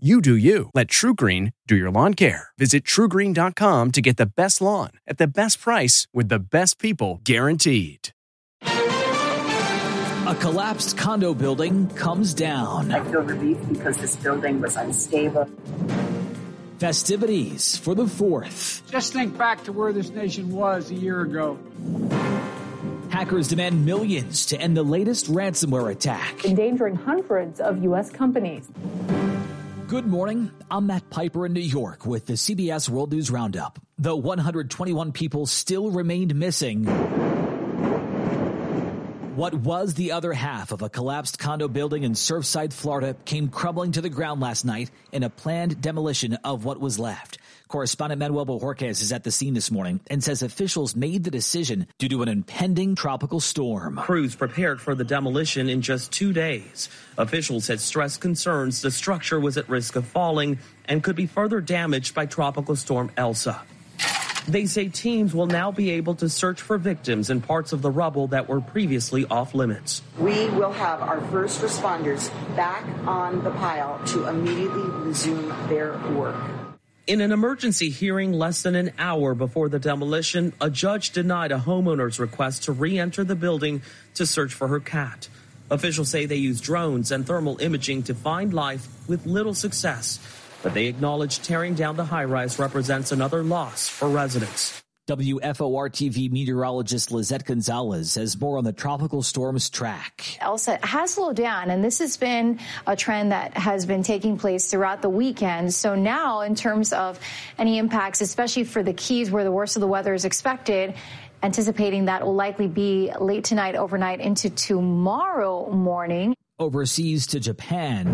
You do you. Let TruGreen do your lawn care. Visit trugreen.com to get the best lawn at the best price with the best people guaranteed. A collapsed condo building comes down. I feel relief because this building was unstable. Festivities for the 4th. Just think back to where this nation was a year ago. Hackers demand millions to end the latest ransomware attack. Endangering hundreds of U.S. companies. Good morning. I'm Matt Pieper in New York with the CBS World News Roundup. Though 121 people still remained missing, what was the other half of a collapsed condo building in Surfside, Florida, came crumbling to the ground last night in a planned demolition of what was left. Correspondent Manuel Bojorquez is at the scene this morning and says officials made the decision due to an impending tropical storm. Crews prepared for the demolition in just two days. Officials had stressed concerns the structure was at risk of falling and could be further damaged by Tropical Storm Elsa. They say teams will now be able to search for victims in parts of the rubble that were previously off limits. We will have our first responders back on the pile to immediately resume their work. In an emergency hearing less than an hour before the demolition, a judge denied a homeowner's request to re enter the building to search for her cat. Officials say they used drones and thermal imaging to find life with little success but they acknowledge tearing down the high rise represents another loss for residents. WFOR TV meteorologist Lissette Gonzalez has more on the tropical storm's track. Elsa has slowed down, and this has been a trend that has been taking place throughout the weekend. So now, in terms of any impacts, especially for the Keys where the worst of the weather is expected, anticipating that will likely be late tonight, overnight into tomorrow morning overseas to Japan,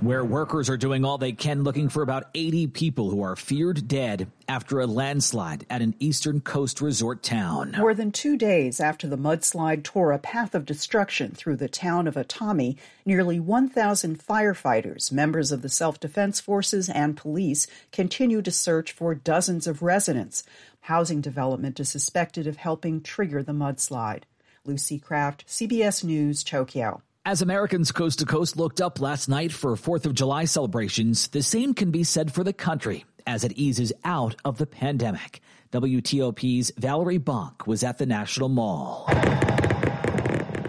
where workers are doing all they can looking for about 80 people who are feared dead after a landslide at an eastern coast resort town. More than two days after the mudslide tore a path of destruction through the town of Atami, nearly 1,000 firefighters, members of the self defense forces, and police continue to search for dozens of residents. Housing development is suspected of helping trigger the mudslide. Lucy Kraft, CBS News, Tokyo. As Americans coast to coast looked up last night for 4th of July celebrations, the same can be said for the country as it eases out of the pandemic. WTOP's Valerie Bonk was at the National Mall.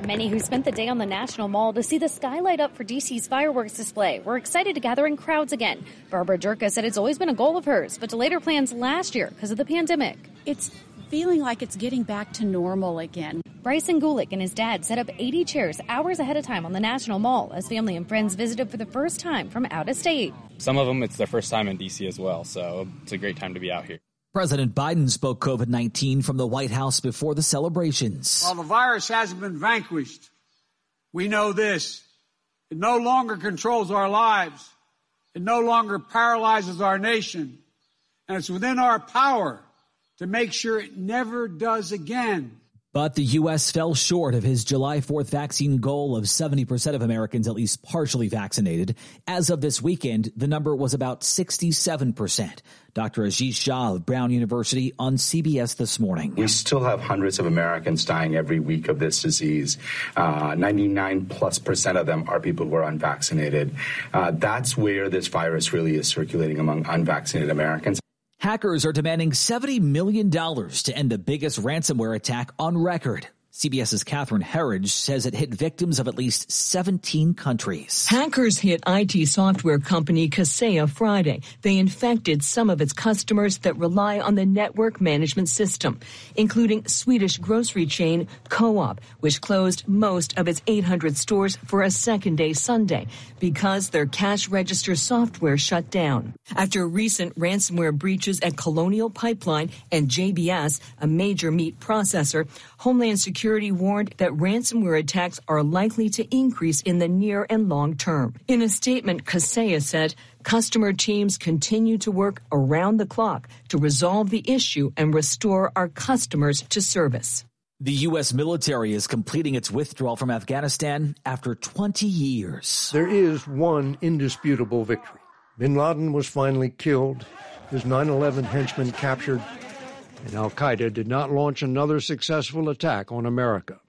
Many who spent the day on the National Mall to see the sky light up for DC's fireworks display were excited to gather in crowds again. Barbara Jerka said it's always been a goal of hers, but delayed her plans last year because of the pandemic. It's feeling like it's getting back to normal again. Bryson Gulick and his dad set up 80 chairs hours ahead of time on the National Mall as family and friends visited for the first time from out of state. Some of them, it's their first time in D.C. as well, so it's a great time to be out here. President Biden spoke COVID 19 from the White House before the celebrations. While the virus hasn't been vanquished, we know this it no longer controls our lives, it no longer paralyzes our nation, and it's within our power to make sure it never does again. But the U.S. fell short of his July 4th vaccine goal of 70% of Americans at least partially vaccinated. As of this weekend, the number was about 67%. Dr. Ashish Jha of Brown University on CBS this morning. We still have hundreds of Americans dying every week of this disease. Uh, 99 plus percent of them are people who are unvaccinated. Uh, that's where this virus really is circulating among unvaccinated Americans. Hackers are demanding $70 million to end the biggest ransomware attack on record. CBS's Catherine Herridge says it hit victims of at least 17 countries. Hackers hit IT software company Kaseya Friday. They infected some of its customers that rely on the network management system, including Swedish grocery chain Co-op, which closed most of its 800 stores for a second day Sunday because their cash register software shut down. After recent ransomware breaches at Colonial Pipeline and JBS, a major meat processor, Homeland Security warned that ransomware attacks are likely to increase in the near and long term. In a statement, Kaseya said, customer teams continue to work around the clock to resolve the issue and restore our customers to service. The U.S. military is completing its withdrawal from Afghanistan after 20 years. There is one indisputable victory. Bin Laden was finally killed, his 9 11 henchmen captured, and Al Qaeda did not launch another successful attack on America.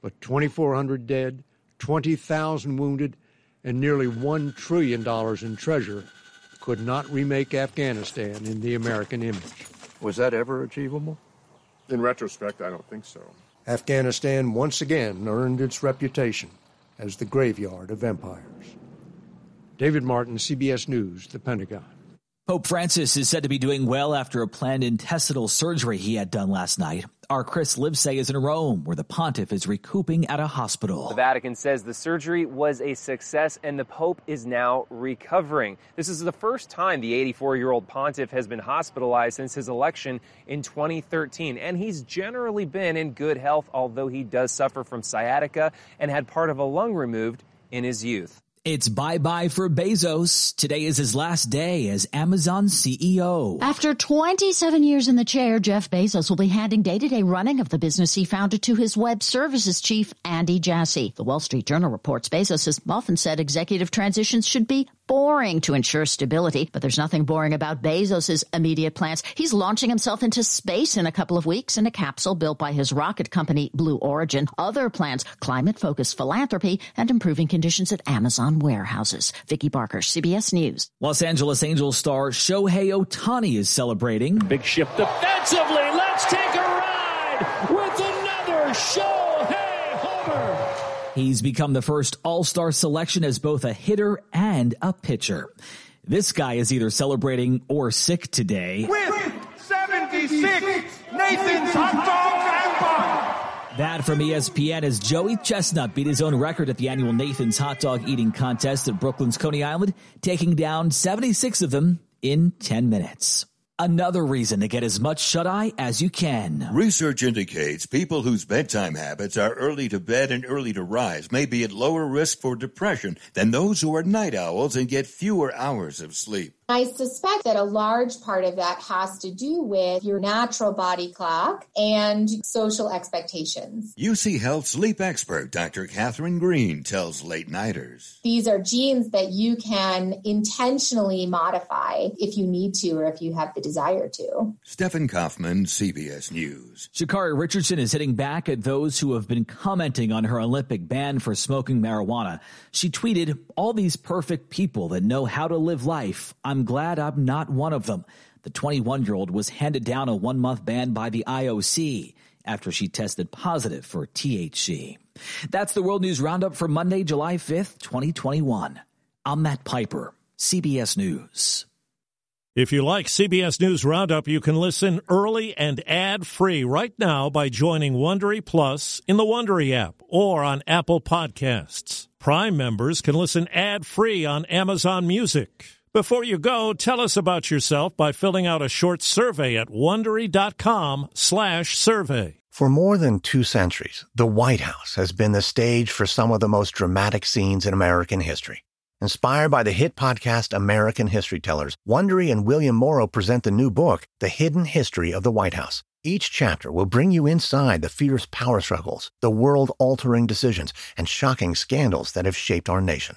But 2,400 dead, 20,000 wounded, and nearly $1 trillion in treasure could not remake Afghanistan in the American image. Was that ever achievable? In retrospect, I don't think so. Afghanistan once again earned its reputation as the graveyard of empires. David Martin, CBS News, The Pentagon. Pope Francis is said to be doing well after a planned intestinal surgery he had done last night. Our Chris Livesay is in Rome, where the pontiff is recouping at a hospital. The Vatican says the surgery was a success and the Pope is now recovering. This is the first time the 84 year old pontiff has been hospitalized since his election in 2013. And he's generally been in good health, although he does suffer from sciatica and had part of a lung removed in his youth. It's bye bye for Bezos. Today is his last day as Amazon CEO. After 27 years in the chair, Jeff Bezos will be handing day to day running of the business he founded to his web services chief, Andy Jassy. The Wall Street Journal reports Bezos has often said executive transitions should be boring to ensure stability, but there's nothing boring about Bezos's immediate plans. He's launching himself into space in a couple of weeks in a capsule built by his rocket company, Blue Origin. Other plans, climate-focused philanthropy and improving conditions at Amazon warehouses. Vicki Barker, CBS News. Los Angeles Angels star Shohei Ohtani is celebrating. Big shift defensively. Let's take a ride with another Shohei Homer. He's become the first all-star selection as both a hitter and a pitcher. This guy is either celebrating or sick today. With 76 Nathan's hot dogs and buns. That from ESPN as Joey Chestnut beat his own record at the annual Nathan's hot dog eating contest at Brooklyn's Coney Island, taking down 76 of them in 10 minutes. Another reason to get as much shut eye as you can. Research indicates people whose bedtime habits are early to bed and early to rise may be at lower risk for depression than those who are night owls and get fewer hours of sleep. I suspect that a large part of that has to do with your natural body clock and social expectations. UC Health sleep expert Dr. Catherine Green tells late nighters. These are genes that you can intentionally modify if you need to or if you have the desire to. Stephen Kaufman, CBS News. Sha'Carri Richardson is hitting back at those who have been commenting on her Olympic ban for smoking marijuana. She tweeted, All these perfect people that know how to live life. I'm glad I'm not one of them. The 21 year old was handed down a one month ban by the IOC after she tested positive for THC. That's the World News Roundup for Monday, July 5th, 2021. I'm Matt Pieper, CBS News. If you like CBS News Roundup, you can listen early and ad-free right now by joining Wondery Plus in the Wondery app or on Apple Podcasts. Prime members can listen ad-free on Amazon Music. Before you go, tell us about yourself by filling out a short survey at wondery.com/survey. For more than two centuries, the White House has been the stage for some of the most dramatic scenes in American history. Inspired by the hit podcast American History Tellers, Wondery and William Morrow present the new book, The Hidden History of the White House. Each chapter will bring you inside the fierce power struggles, the world-altering decisions, and shocking scandals that have shaped our nation.